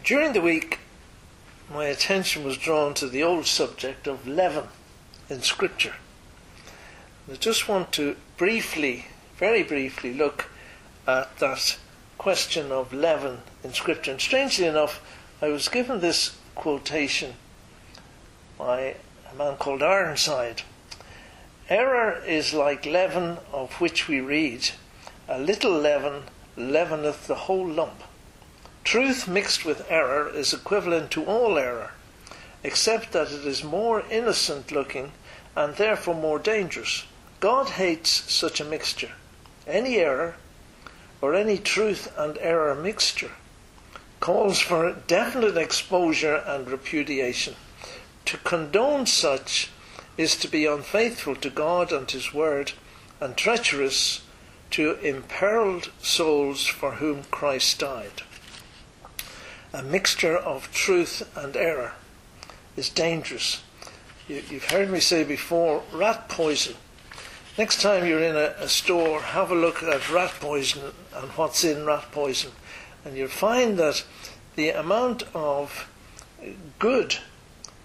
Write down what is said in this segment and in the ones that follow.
During the week, my attention was drawn to the old subject of leaven in Scripture. I just want to briefly, very briefly, look at that question of leaven in Scripture. And strangely enough, I was given this quotation by a man called Ironside. Error is like leaven of which we read, a little leaven leaveneth the whole lump. Truth mixed with error is equivalent to all error, except that it is more innocent looking and therefore more dangerous. God hates such a mixture. Any error, or any truth and error mixture, calls for definite exposure and repudiation. To condone such is to be unfaithful to God and His Word, and treacherous to imperiled souls for whom Christ died. A mixture of truth and error is dangerous. You, have heard me say before rat poison. Next time you're in a, a store, have a look at rat poison and what's in rat poison, and you'll find that the amount of good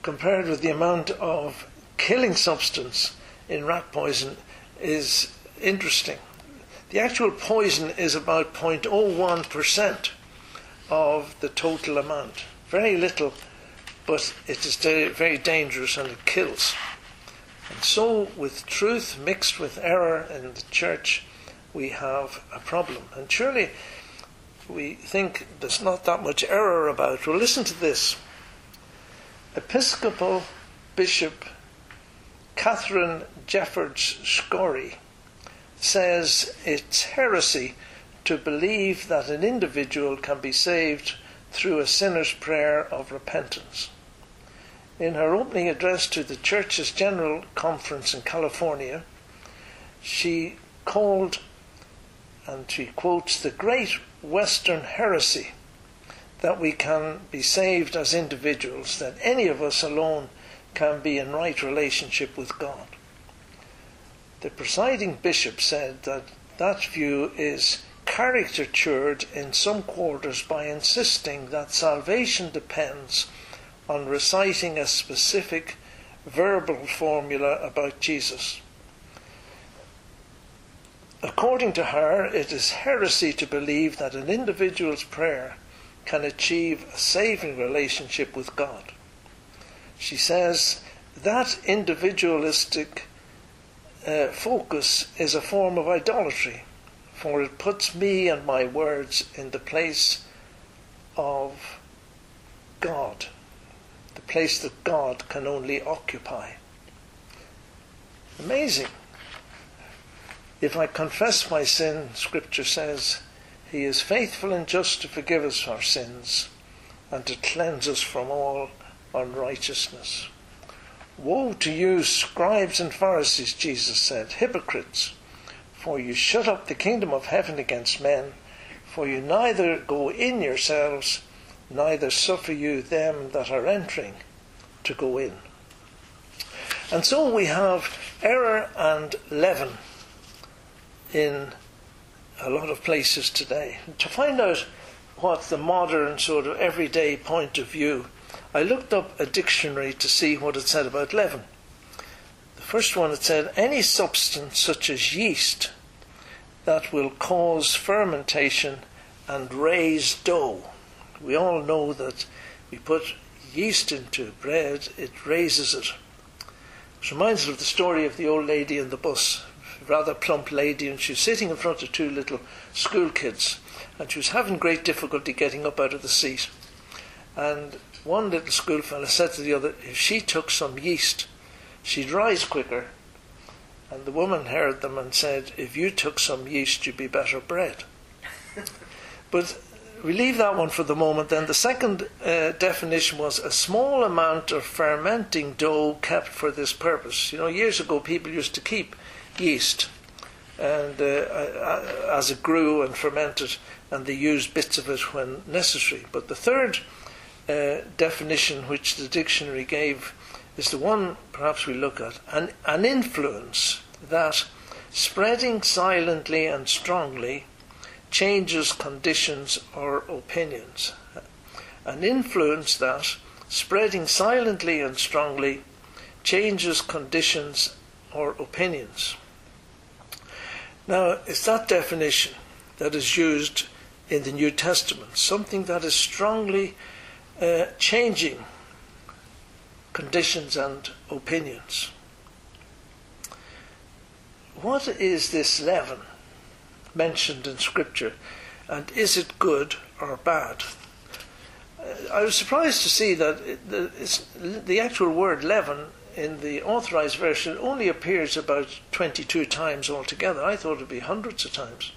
compared with the amount of killing substance in rat poison is interesting. The actual poison is about 0.01% of the total amount. Very little, but it is very dangerous and it kills. And so, with truth mixed with error in the church, we have a problem. And surely we think there's not that much error about. Well, listen to this Episcopal Bishop Katharine Jefferts Schori says it's heresy to believe that an individual can be saved through a sinner's prayer of repentance. In her opening address to the Church's General Conference in California, she called, and she quotes, the great Western heresy that we can be saved as individuals, that any of us alone can be in right relationship with God. The presiding bishop said that that view is caricatured in some quarters by insisting that salvation depends on reciting a specific verbal formula about Jesus. According to her, it is heresy to believe that an individual's prayer can achieve a saving relationship with God. She says that individualistic uh, focus is a form of idolatry, for it puts me and my words in the place of God, the place that God can only occupy. Amazing. If I confess my sin, Scripture says, He is faithful and just to forgive us our sins and to cleanse us from all unrighteousness. Woe to you, scribes and Pharisees, Jesus said, hypocrites, for you shut up the kingdom of heaven against men, for you neither go in yourselves, neither suffer you them that are entering to go in. And so we have error and leaven in a lot of places today. To find out what the modern sort of everyday point of view I looked up a dictionary to see what it said about leaven. The first one it said any substance such as yeast that will cause fermentation and raise dough. We all know that we put yeast into bread, it raises it. It reminds us of the story of the old lady in the bus, rather plump lady, and she was sitting in front of two little school kids, and she was having great difficulty getting up out of the seat. And one little schoolfellow said to the other, if she took some yeast, she'd rise quicker. And the woman heard them and said, if you took some yeast, you'd be better bred. but we leave that one for the moment. Then the second uh, definition was a small amount of fermenting dough kept for this purpose. You know, years ago people used to keep yeast, and uh, as it grew and fermented, and they used bits of it when necessary. But the third uh, definition which the dictionary gave is the one perhaps we look at an, an influence that spreading silently and strongly changes conditions or opinions. an influence that, spreading silently and strongly, changes conditions or opinions. Now, it's that definition that is used in the New Testament, something that is strongly uh, changing conditions and opinions. What is this leaven mentioned in Scripture, and is it good or bad? I was surprised to see that the, the actual word leaven in the authorized version only appears about 22 times altogether. I thought it would be hundreds of times.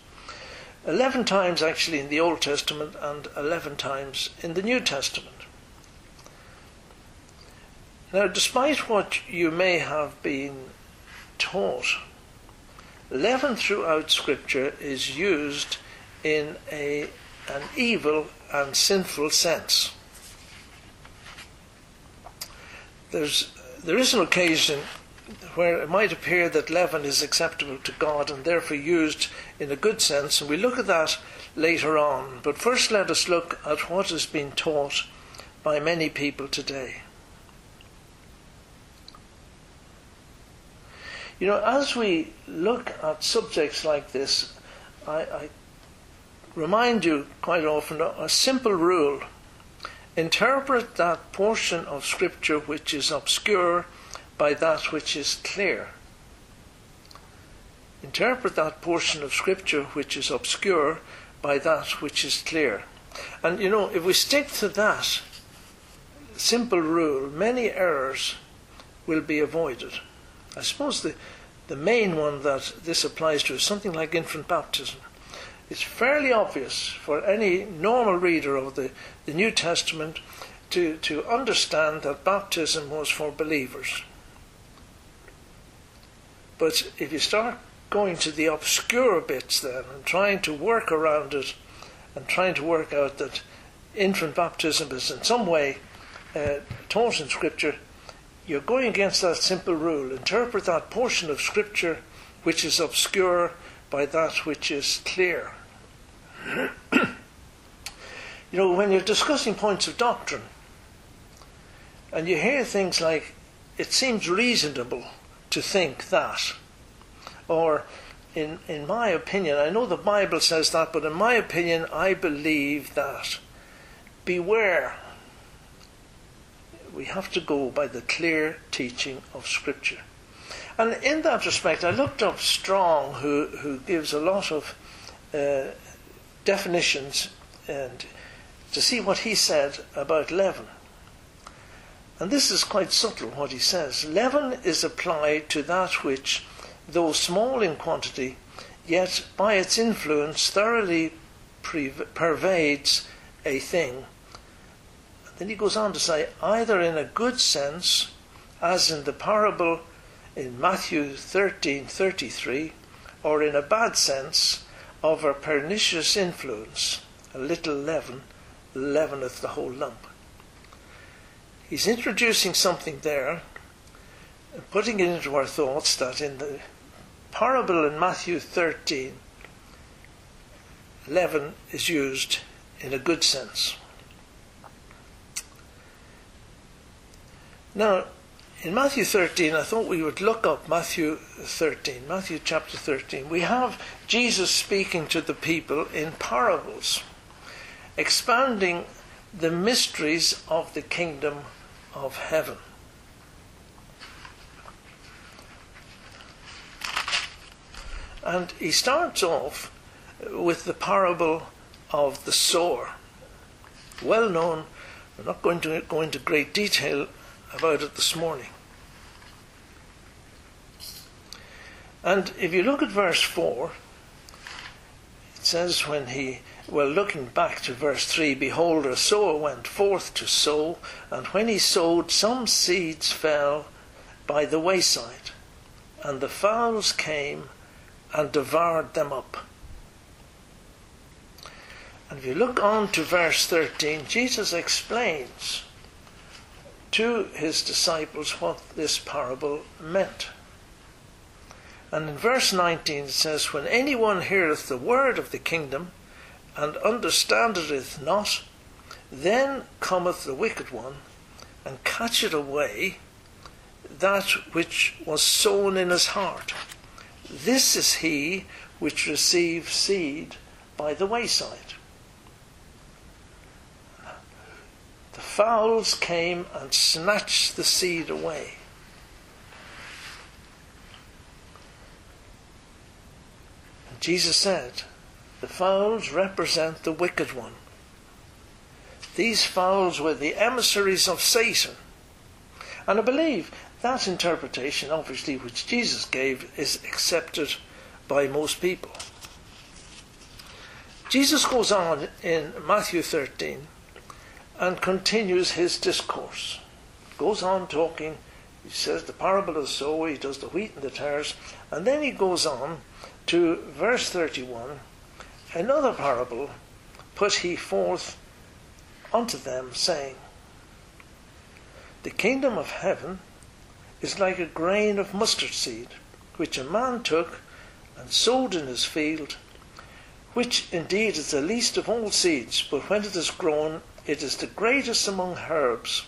11 times actually in the Old Testament and 11 times in the New Testament. Now, despite what you may have been taught, leaven throughout Scripture is used in a, an evil and sinful sense. There's, there is an occasion where it might appear that leaven is acceptable to God and therefore used in a good sense, and we look at that later on. But first, let us look at what has been taught by many people today. You know, as we look at subjects like this, I, I remind you quite often a simple rule interpret that portion of Scripture which is obscure by that which is clear. Interpret that portion of Scripture which is obscure by that which is clear. And you know, if we stick to that simple rule, many errors will be avoided. I suppose the, the main one that this applies to is something like infant baptism. It's fairly obvious for any normal reader of the, the New Testament to, to understand that baptism was for believers. But if you start going to the obscure bits then and trying to work around it and trying to work out that infant baptism is in some way uh, taught in Scripture, you're going against that simple rule. Interpret that portion of Scripture which is obscure by that which is clear. you know, when you're discussing points of doctrine and you hear things like, it seems reasonable to think that. Or, in, in my opinion, I know the Bible says that, but in my opinion, I believe that. Beware. We have to go by the clear teaching of Scripture. And in that respect, I looked up Strong, who, who gives a lot of uh, definitions and to see what he said about leaven. And this is quite subtle what he says. Leaven is applied to that which, though small in quantity, yet by its influence thoroughly pervades a thing. Then he goes on to say, either in a good sense, as in the parable in Matthew 13:33, or in a bad sense, of a pernicious influence, a little leaven leaveneth the whole lump. He's introducing something there, putting it into our thoughts that in the parable in Matthew 13, leaven is used in a good sense. Now, in Matthew 13, I thought we would look up Matthew 13, Matthew chapter 13. We have Jesus speaking to the people in parables, expounding the mysteries of the kingdom of heaven. And he starts off with the parable of the sower. Well known, we're not going to go into great detail about it this morning. And if you look at verse 4, it says, when he well, looking back to verse 3 Behold, a sower went forth to sow, and when he sowed, some seeds fell by the wayside, and the fowls came and devoured them up. And if you look on to verse 13, Jesus explains to his disciples what this parable meant. And in verse 19 it says, When anyone heareth the word of the kingdom, and understandeth not, Then cometh the wicked one, and catcheth away that which was sown in his heart. This is he which receives seed by the wayside. The fowls came and snatched the seed away. And Jesus said, The fowls represent the wicked one. These fowls were the emissaries of Satan. And I believe that interpretation, obviously, which Jesus gave, is accepted by most people. Jesus goes on in Matthew 13 and continues his discourse. Goes on talking. He says the parable of the sower, he does the wheat and the tares, and then he goes on to verse 31 another parable put he forth unto them, saying, The kingdom of heaven is like a grain of mustard seed, which a man took and sowed in his field which indeed is the least of all seeds, but when it is grown, it is the greatest among herbs,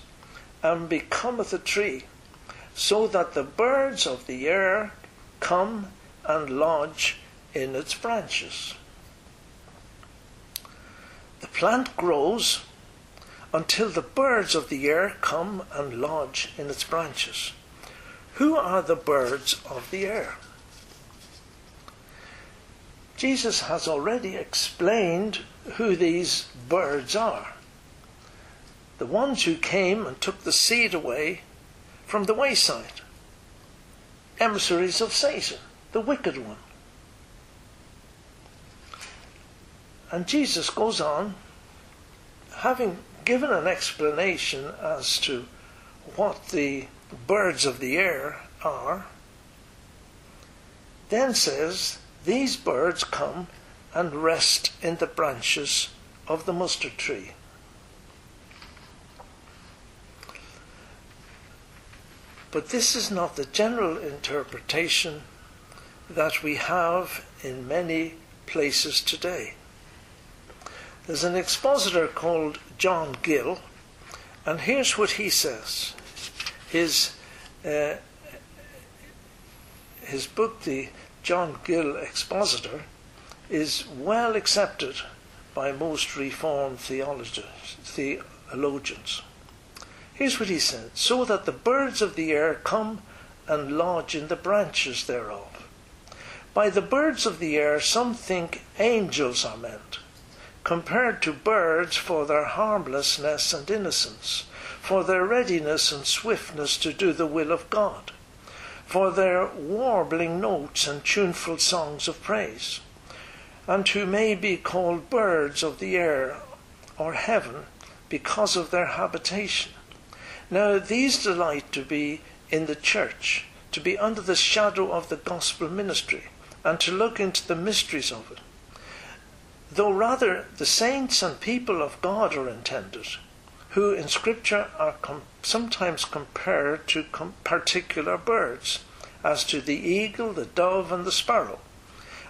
and becometh a tree, so that the birds of the air come and lodge in its branches. The plant grows until the birds of the air come and lodge in its branches. Who are the birds of the air? Jesus has already explained who these birds are. The ones who came and took the seed away from the wayside. Emissaries of Satan, the wicked one. And Jesus goes on, having given an explanation as to what the birds of the air are, then says these birds come and rest in the branches of the mustard tree. But this is not the general interpretation that we have in many places today. There's an expositor called John Gill, and here's what he says. His, uh, his book, The John Gill expositor, is well accepted by most Reformed theologians. Here's what he said So that the birds of the air come and lodge in the branches thereof. By the birds of the air, some think angels are meant, compared to birds for their harmlessness and innocence, for their readiness and swiftness to do the will of God for their warbling notes and tuneful songs of praise, and who may be called birds of the air or heaven because of their habitation. Now, these delight to be in the church, to be under the shadow of the gospel ministry, and to look into the mysteries of it. Though rather the saints and people of God are intended, who in Scripture are com- sometimes compared to com- particular birds, as to the eagle, the dove, and the sparrow,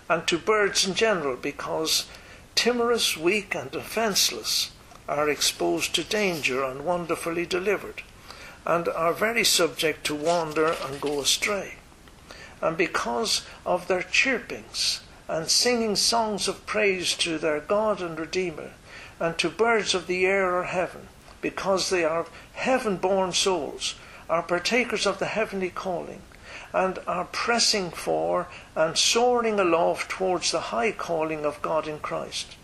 and to birds in general, because timorous, weak, and defenceless are exposed to danger and wonderfully delivered, and are very subject to wander and go astray. And because of their chirpings and singing songs of praise to their God and Redeemer, and to birds of the air or heaven, because they are heaven born souls, are partakers of the heavenly calling, and are pressing for and soaring aloft towards the high calling of God in Christ.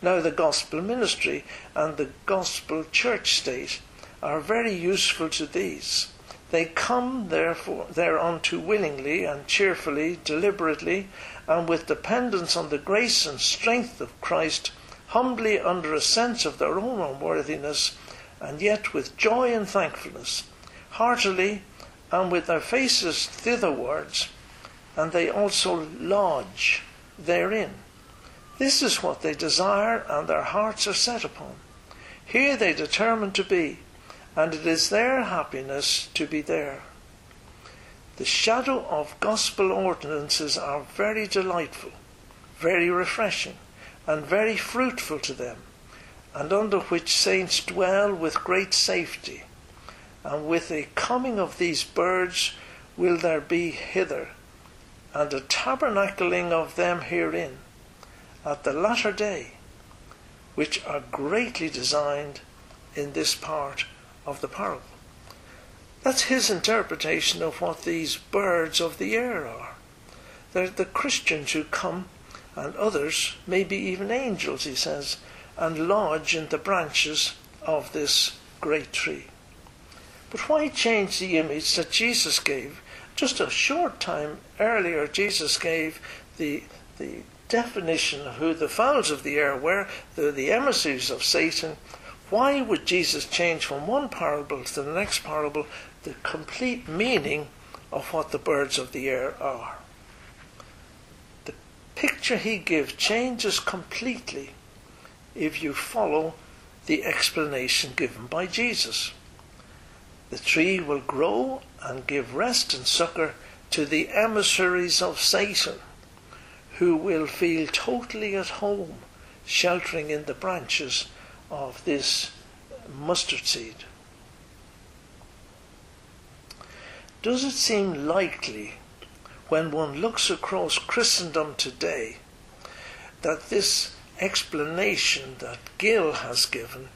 Now, the gospel ministry and the gospel church state are very useful to these. They come therefore thereunto willingly and cheerfully, deliberately, and with dependence on the grace and strength of Christ, humbly under a sense of their own unworthiness and yet with joy and thankfulness, heartily and with their faces thitherwards, and they also lodge therein. This is what they desire, and their hearts are set upon. Here they determine to be, and it is their happiness to be there. The shadow of gospel ordinances are very delightful, very refreshing, and very fruitful to them and under which saints dwell with great safety. And with the coming of these birds will there be hither, and a tabernacling of them herein, at the latter day, which are greatly designed in this part of the parable. That's his interpretation of what these birds of the air are. They're the Christians who come, and others, maybe even angels, he says, and lodge in the branches of this great tree. But why change the image that Jesus gave? Just a short time earlier, Jesus gave the, the definition of who the fowls of the air were, the, the emissaries of Satan. Why would Jesus change from one parable to the next parable the complete meaning of what the birds of the air are? The picture he gives changes completely if you follow the explanation given by Jesus. The tree will grow and give rest and succor to the emissaries of Satan, who will feel totally at home sheltering in the branches of this mustard seed. Does it seem likely, when one looks across Christendom today, that this explanation that Gill has given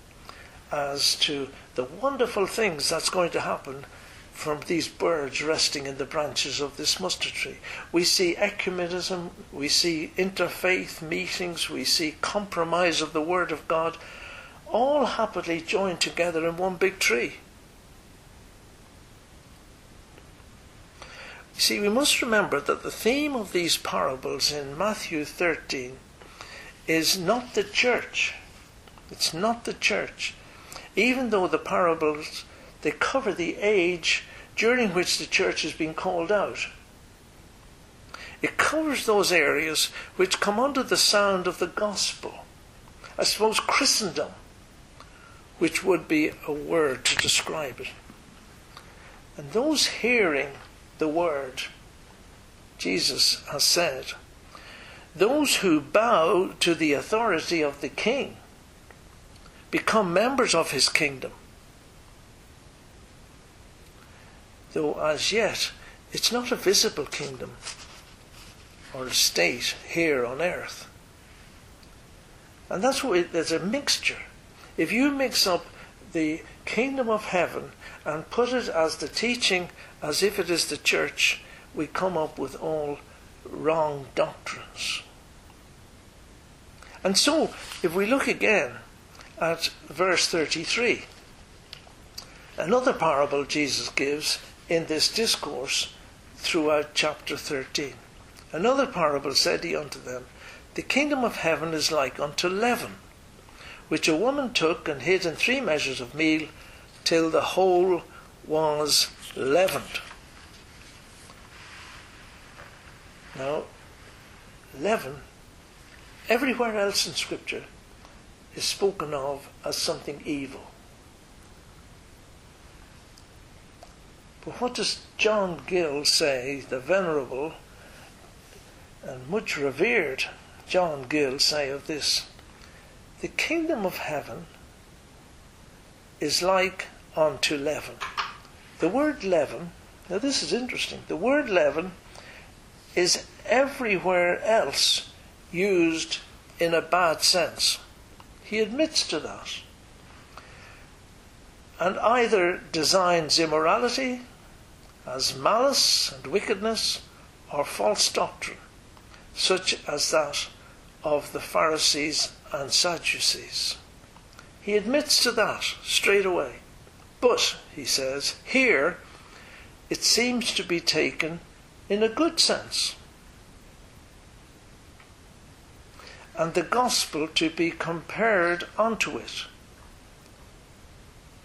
as to the wonderful things that's going to happen from these birds resting in the branches of this mustard tree. We see ecumenism, we see interfaith meetings, we see compromise of the Word of God, all happily joined together in one big tree. You see, we must remember that the theme of these parables in Matthew 13 is not the church. It's not the church. Even though the parables they cover the age during which the church has been called out. It covers those areas which come under the sound of the gospel. I suppose Christendom, which would be a word to describe it. And those hearing the word, Jesus has said, those who bow to the authority of the king become members of his kingdom. Though as yet it's not a visible kingdom or a state here on earth. And that's why there's a mixture. If you mix up the kingdom of heaven and put it as the teaching as if it is the church, we come up with all wrong doctrines. And so, if we look again at verse 33, another parable Jesus gives in this discourse throughout chapter 13. Another parable said he unto them, The kingdom of heaven is like unto leaven, which a woman took and hid in three measures of meal till the whole was leavened. Now, leaven, everywhere else in Scripture, is spoken of as something evil. But what does John Gill say, the venerable and much revered John Gill, say of this? The kingdom of heaven is like unto leaven. The word leaven, now this is interesting, the word leaven is everywhere else used in a bad sense. He admits to that. And either designs immorality as malice and wickedness or false doctrine, such as that of the Pharisees and Sadducees. He admits to that straight away. But, he says, here it seems to be taken in a good sense. And the gospel to be compared unto it,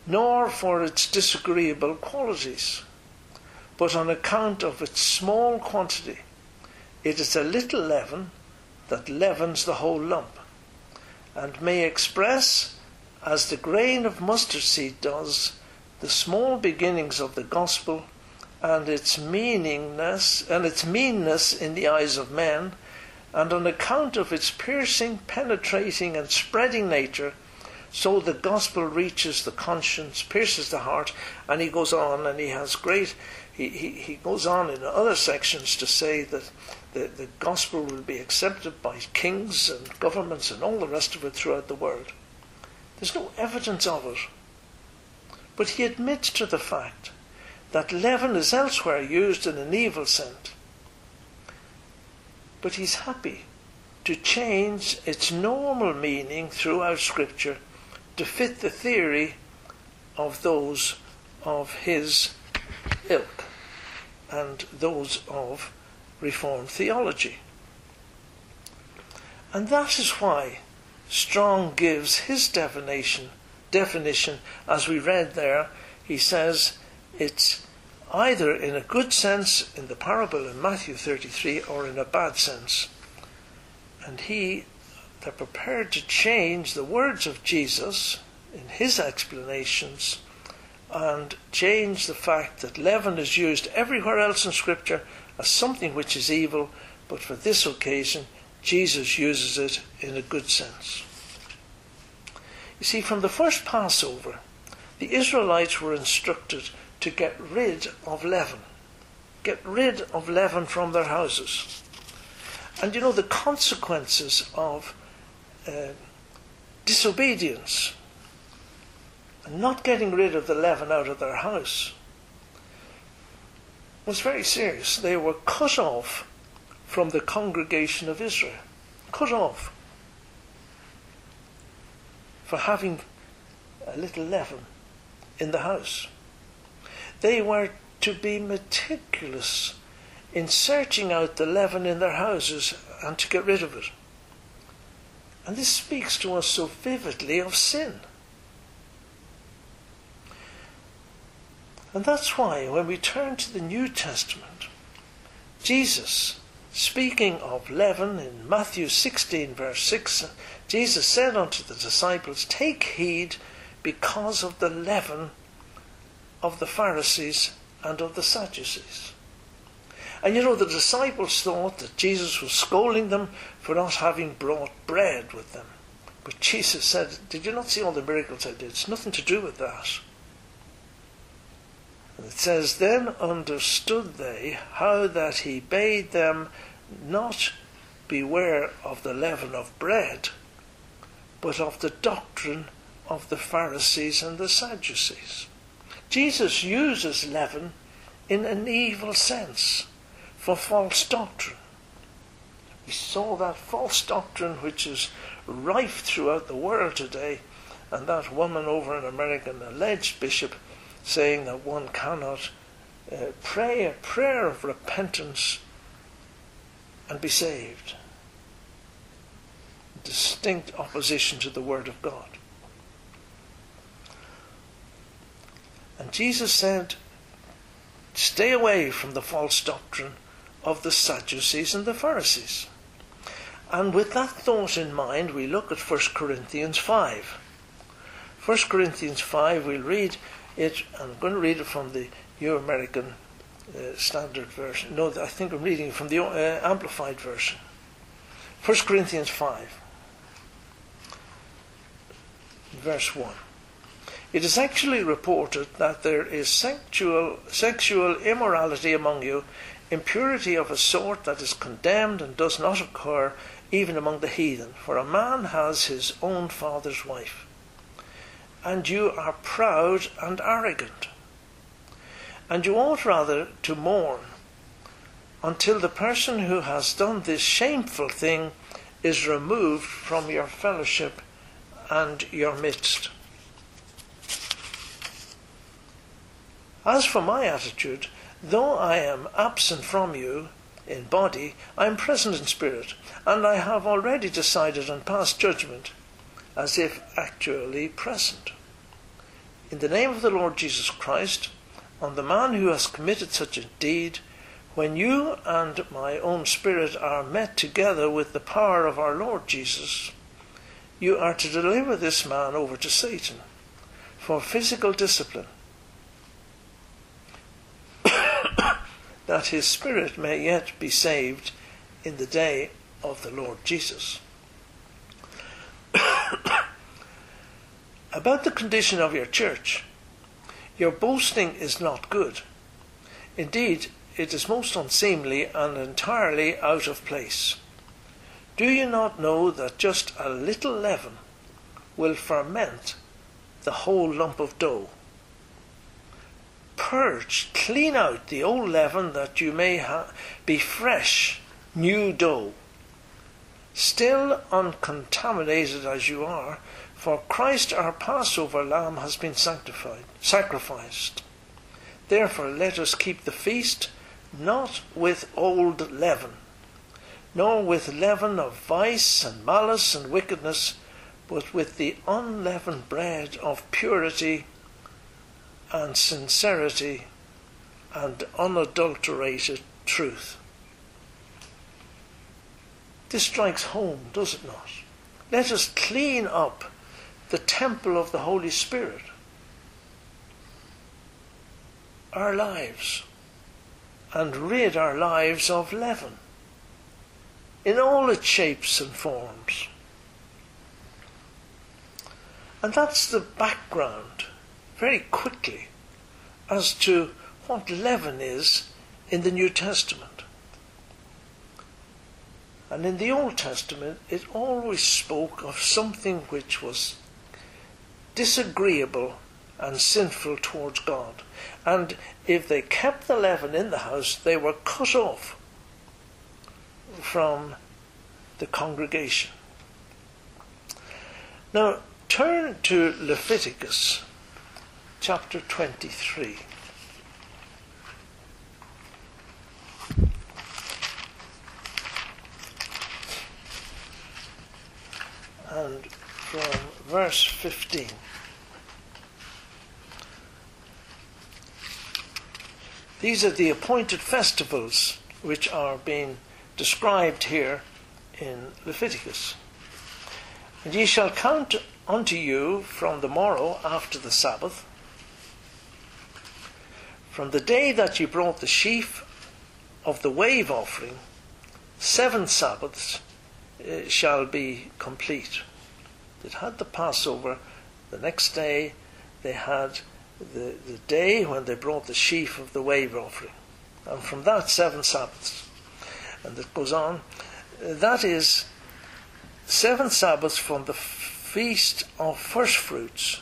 nor for its disagreeable qualities, but on account of its small quantity. It is a little leaven that leavens the whole lump, and may express, as the grain of mustard seed does, the small beginnings of the gospel and its meaningness and its meanness in the eyes of men, and on account of its piercing, penetrating, and spreading nature, so the gospel reaches the conscience, pierces the heart, and he goes on and he has great, he, he, he goes on in other sections to say that the, the gospel will be accepted by kings and governments and all the rest of it throughout the world. There's no evidence of it. But he admits to the fact that leaven is elsewhere used in an evil sense. But he's happy to change its normal meaning throughout Scripture to fit the theory of those of his ilk and those of Reformed theology. And that is why Strong gives his definition definition as we read there. He says it's either in a good sense in the parable in Matthew 33 or in a bad sense. And he, they're prepared to change the words of Jesus in his explanations and change the fact that leaven is used everywhere else in Scripture as something which is evil, but for this occasion, Jesus uses it in a good sense. You see, from the first Passover, the Israelites were instructed to get rid of leaven. Get rid of leaven from their houses. And you know, the consequences of uh, disobedience and not getting rid of the leaven out of their house was very serious. They were cut off from the congregation of Israel. Cut off for having a little leaven in the house. They were to be meticulous in searching out the leaven in their houses and to get rid of it. And this speaks to us so vividly of sin. And that's why, when we turn to the New Testament, Jesus, speaking of leaven in Matthew 16, verse 6, Jesus said unto the disciples, Take heed because of the leaven of the Pharisees and of the Sadducees. And you know, the disciples thought that Jesus was scolding them for not having brought bread with them. But Jesus said, Did you not see all the miracles I did? It's nothing to do with that. And it says, Then understood they how that he bade them not beware of the leaven of bread, but of the doctrine of the Pharisees and the Sadducees. Jesus uses leaven in an evil sense for false doctrine. We saw that false doctrine which is rife throughout the world today, and that woman over in America, an alleged bishop, saying that one cannot uh, pray a prayer of repentance and be saved. Distinct opposition to the Word of God. And Jesus said, Stay away from the false doctrine of the Sadducees and the Pharisees. And with that thought in mind, we look at 1 Corinthians 5. 1 Corinthians 5, we'll read it, I'm going to read it from the New American uh, Standard Version. No, I think I'm reading from the uh, Amplified Version. 1 Corinthians 5, verse 1. It is actually reported that there is sexual, sexual immorality among you, impurity of a sort that is condemned and does not occur even among the heathen, for a man has his own father's wife. And you are proud and arrogant. And you ought rather to mourn until the person who has done this shameful thing is removed from your fellowship and your midst. As for my attitude, though I am absent from you in body, I am present in spirit, and I have already decided and passed judgment, as if actually present. In the name of the Lord Jesus Christ, on the man who has committed such a deed, when you and my own spirit are met together with the power of our Lord Jesus, you are to deliver this man over to Satan for physical discipline that his spirit may yet be saved in the day of the Lord Jesus. About the condition of your church, your boasting is not good. Indeed, it is most unseemly and entirely out of place. Do you not know that just a little leaven will ferment the whole lump of dough? Purge, clean out the old leaven that you may ha- be fresh, new dough. Still uncontaminated as you are, for Christ our Passover lamb has been sanctified, sacrificed. Therefore let us keep the feast not with old leaven, nor with leaven of vice and malice and wickedness, but with the unleavened bread of purity and sincerity and unadulterated truth. This strikes home, does it not? Let us clean up the temple of the Holy Spirit, our lives, and rid our lives of leaven in all its shapes and forms. And that's the background, very quickly, as to what leaven is in the New Testament. And in the Old Testament, it always spoke of something which was disagreeable and sinful towards God. And if they kept the leaven in the house, they were cut off from the congregation. Now, turn to Leviticus chapter 23. And from verse 15. These are the appointed festivals which are being described here in Leviticus. And ye shall count unto you from the morrow after the Sabbath, from the day that ye brought the sheaf of the wave offering, seven Sabbaths uh, shall be complete. They had the Passover, the next day they had the, the day when they brought the sheaf of the wave offering. And from that, seven Sabbaths. And it goes on. Uh, that is seven Sabbaths from the feast of first fruits.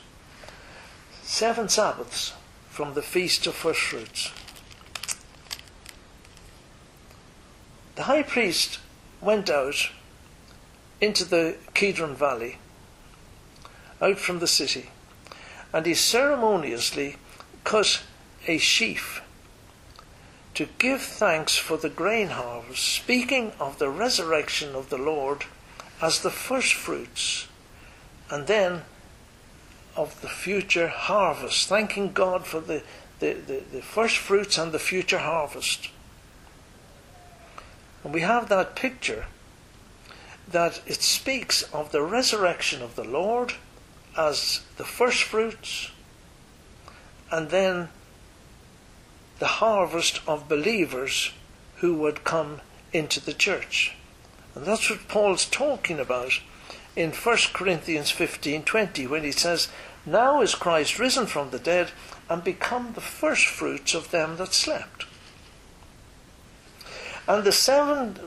Seven Sabbaths from the feast of first fruits. The high priest went out into the Kidron Valley, out from the city and he ceremoniously cut a sheaf to give thanks for the grain harvest, speaking of the resurrection of the Lord as the first fruits, and then of the future harvest, thanking God for the, the, the, the first fruits and the future harvest. And we have that picture that it speaks of the resurrection of the Lord as the first fruits and then the harvest of believers who would come into the church. And that's what Paul's talking about in 1 Corinthians 15:20 when he says, "Now is Christ risen from the dead and become the first fruits of them that slept." And the seven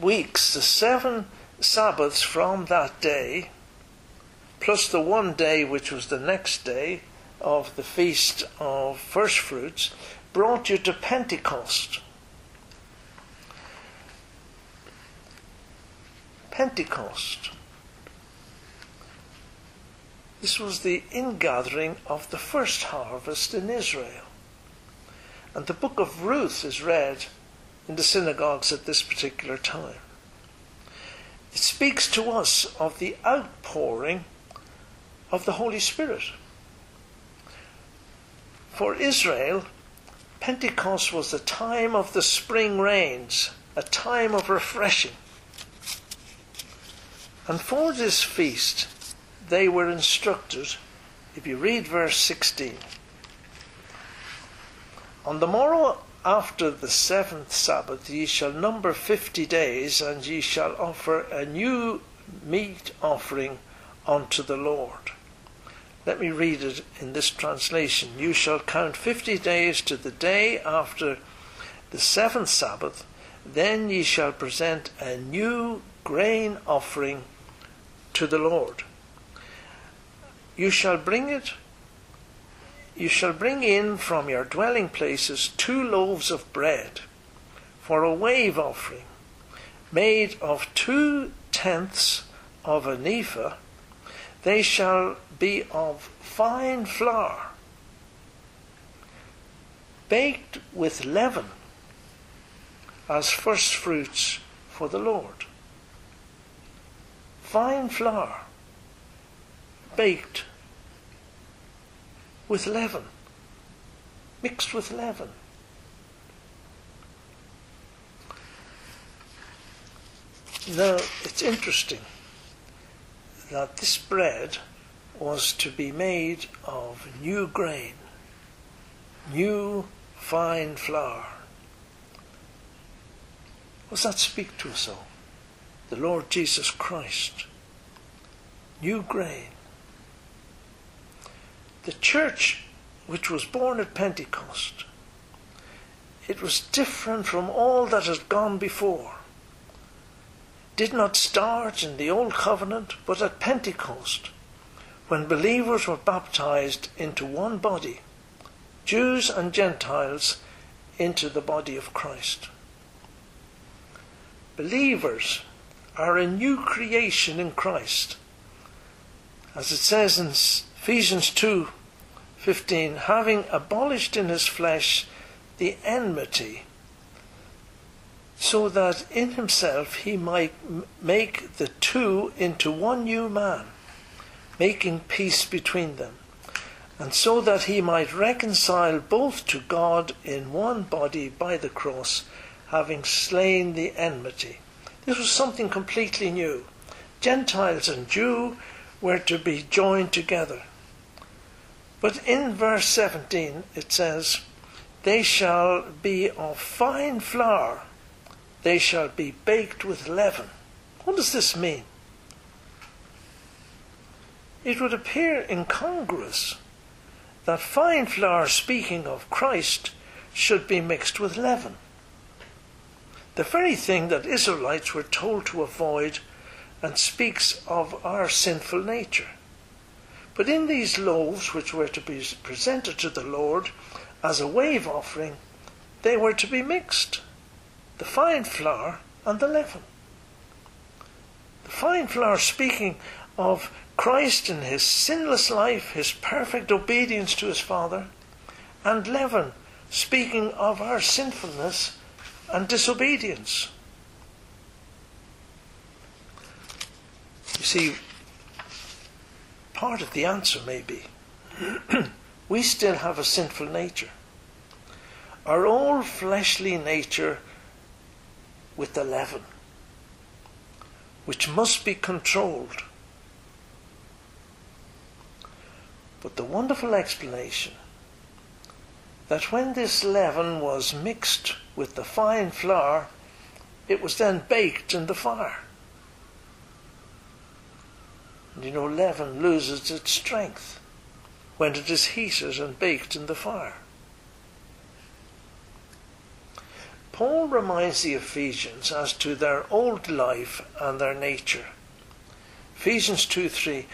weeks, the seven Sabbaths from that day plus the one day which was the next day of the feast of first fruits, brought you to Pentecost. Pentecost. This was the ingathering of the first harvest in Israel. And the book of Ruth is read in the synagogues at this particular time. It speaks to us of the outpouring of the Holy Spirit. For Israel, Pentecost was the time of the spring rains, a time of refreshing. And for this feast, they were instructed, if you read verse 16, On the morrow after the seventh Sabbath ye shall number fifty days, and ye shall offer a new meat offering unto the Lord. Let me read it in this translation. You shall count fifty days to the day after the seventh Sabbath, then ye shall present a new grain offering to the Lord. You shall bring it you shall bring in from your dwelling places two loaves of bread for a wave offering, made of two tenths of an ephah. They shall be of fine flour, baked with leaven, as first fruits for the Lord. Fine flour, baked with leaven, mixed with leaven. Now, it's interesting that this bread was to be made of new grain, new fine flour. Does that speak to us all? The Lord Jesus Christ. New grain. The church, which was born at Pentecost, it was different from all that had gone before. Did not start in the Old Covenant, but at Pentecost, when believers were baptized into one body, Jews and Gentiles into the body of Christ. Believers are a new creation in Christ. As it says in Ephesians 2:15, having abolished in his flesh the enmity, so that in himself he might make the two into one new man, making peace between them, and so that he might reconcile both to God in one body by the cross, having slain the enmity. This was something completely new. Gentiles and Jew were to be joined together. But in verse 17 it says, They shall be of fine flour, they shall be baked with leaven. What does this mean? It would appear incongruous that fine flour, speaking of Christ, should be mixed with leaven. The very thing that Israelites were told to avoid and speaks of our sinful nature. But in these loaves, which were to be presented to the Lord as a wave offering, they were to be mixed the fine flour and the leaven. The fine flour speaking of Christ and his sinless life, his perfect obedience to his Father, and leaven speaking of our sinfulness and disobedience. You see, part of the answer may be we still have a sinful nature. Our old fleshly nature with the leaven, which must be controlled. But the wonderful explanation that when this leaven was mixed with the fine flour, it was then baked in the fire. And you know, leaven loses its strength when it is heated and baked in the fire. Paul reminds the Ephesians as to their old life and their nature. Ephesians 2 3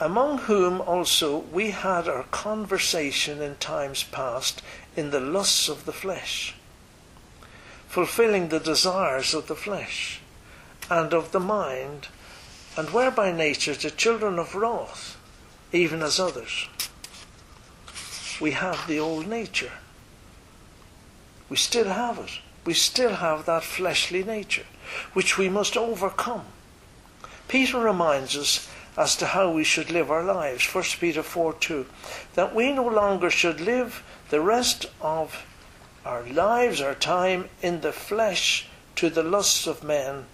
Among whom also we had our conversation in times past in the lusts of the flesh, fulfilling the desires of the flesh and of the mind and were by nature the children of wrath, even as others. We have the old nature. We still have it. We still have that fleshly nature, which we must overcome. Peter reminds us as to how we should live our lives. 1 Peter 4 2. That we no longer should live the rest of our lives, our time, in the flesh to the lusts of men,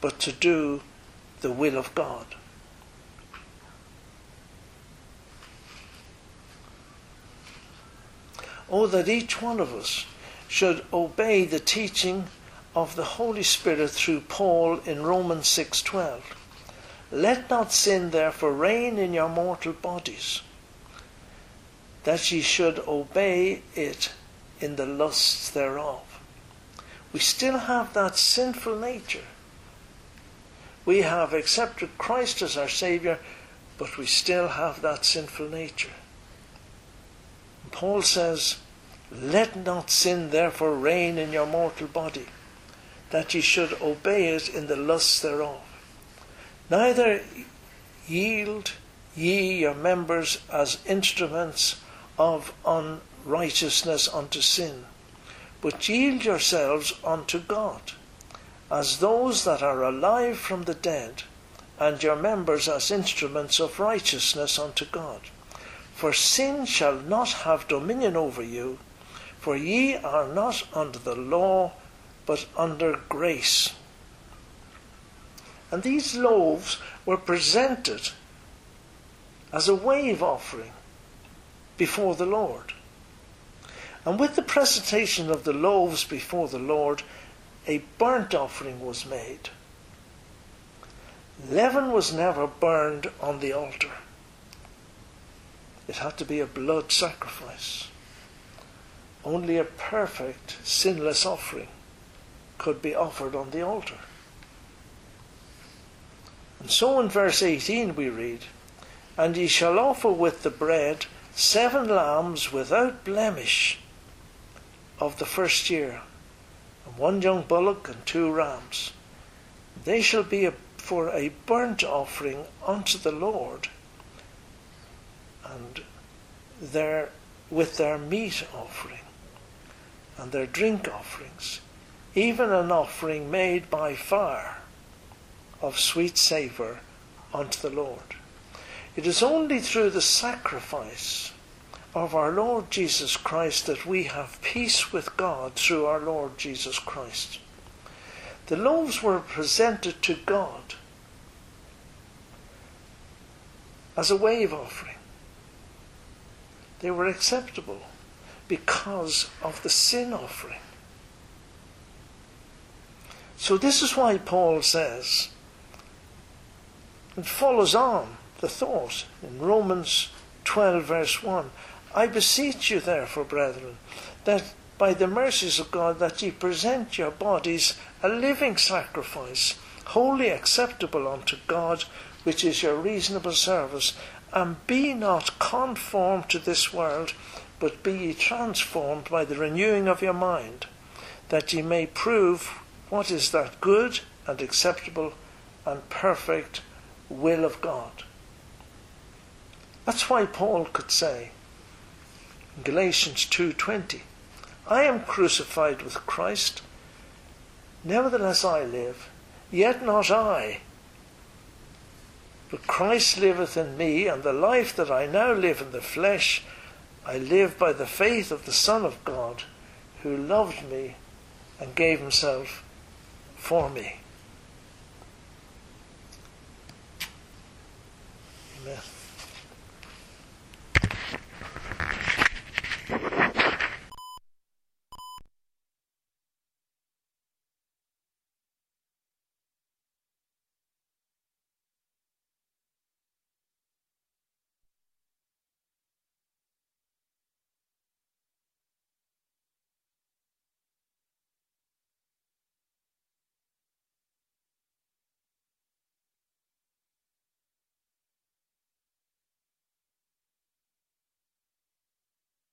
but to do the will of God. Oh, that each one of us should obey the teaching of the Holy Spirit through Paul in Romans 6:12. Let not sin therefore reign in your mortal bodies, that ye should obey it in the lusts thereof. We still have that sinful nature. We have accepted Christ as our Saviour, but we still have that sinful nature. Paul says, Let not sin therefore reign in your mortal body, that ye should obey it in the lusts thereof. Neither yield ye your members as instruments of unrighteousness unto sin, but yield yourselves unto God, as those that are alive from the dead, and your members as instruments of righteousness unto God. For sin shall not have dominion over you, for ye are not under the law, but under grace. And these loaves were presented as a wave offering before the Lord. And with the presentation of the loaves before the Lord, a burnt offering was made. Leaven was never burned on the altar. It had to be a blood sacrifice. Only a perfect, sinless offering could be offered on the altar. And so in verse 18 we read, And ye shall offer with the bread seven lambs without blemish of the first year, and one young bullock and two rams. They shall be a, for a burnt offering unto the Lord, and their with their meat offering and their drink offerings, even an offering made by fire of sweet savour unto the Lord. It is only through the sacrifice of our Lord Jesus Christ that we have peace with God through our Lord Jesus Christ. The loaves were presented to God as a wave offering. They were acceptable because of the sin offering. So, this is why Paul says, and follows on the thought in Romans 12, verse 1 I beseech you, therefore, brethren, that by the mercies of God, that ye present your bodies a living sacrifice, holy acceptable unto God, which is your reasonable service, and be not conformed to this world, but be ye transformed by the renewing of your mind, that ye may prove what is that good and acceptable and perfect will of God. That's why Paul could say in Galatians 2:20, I am crucified with Christ, nevertheless I live, yet not I, but Christ liveth in me, and the life that I now live in the flesh, I live by the faith of the Son of God, who loved me and gave himself for me. Amen.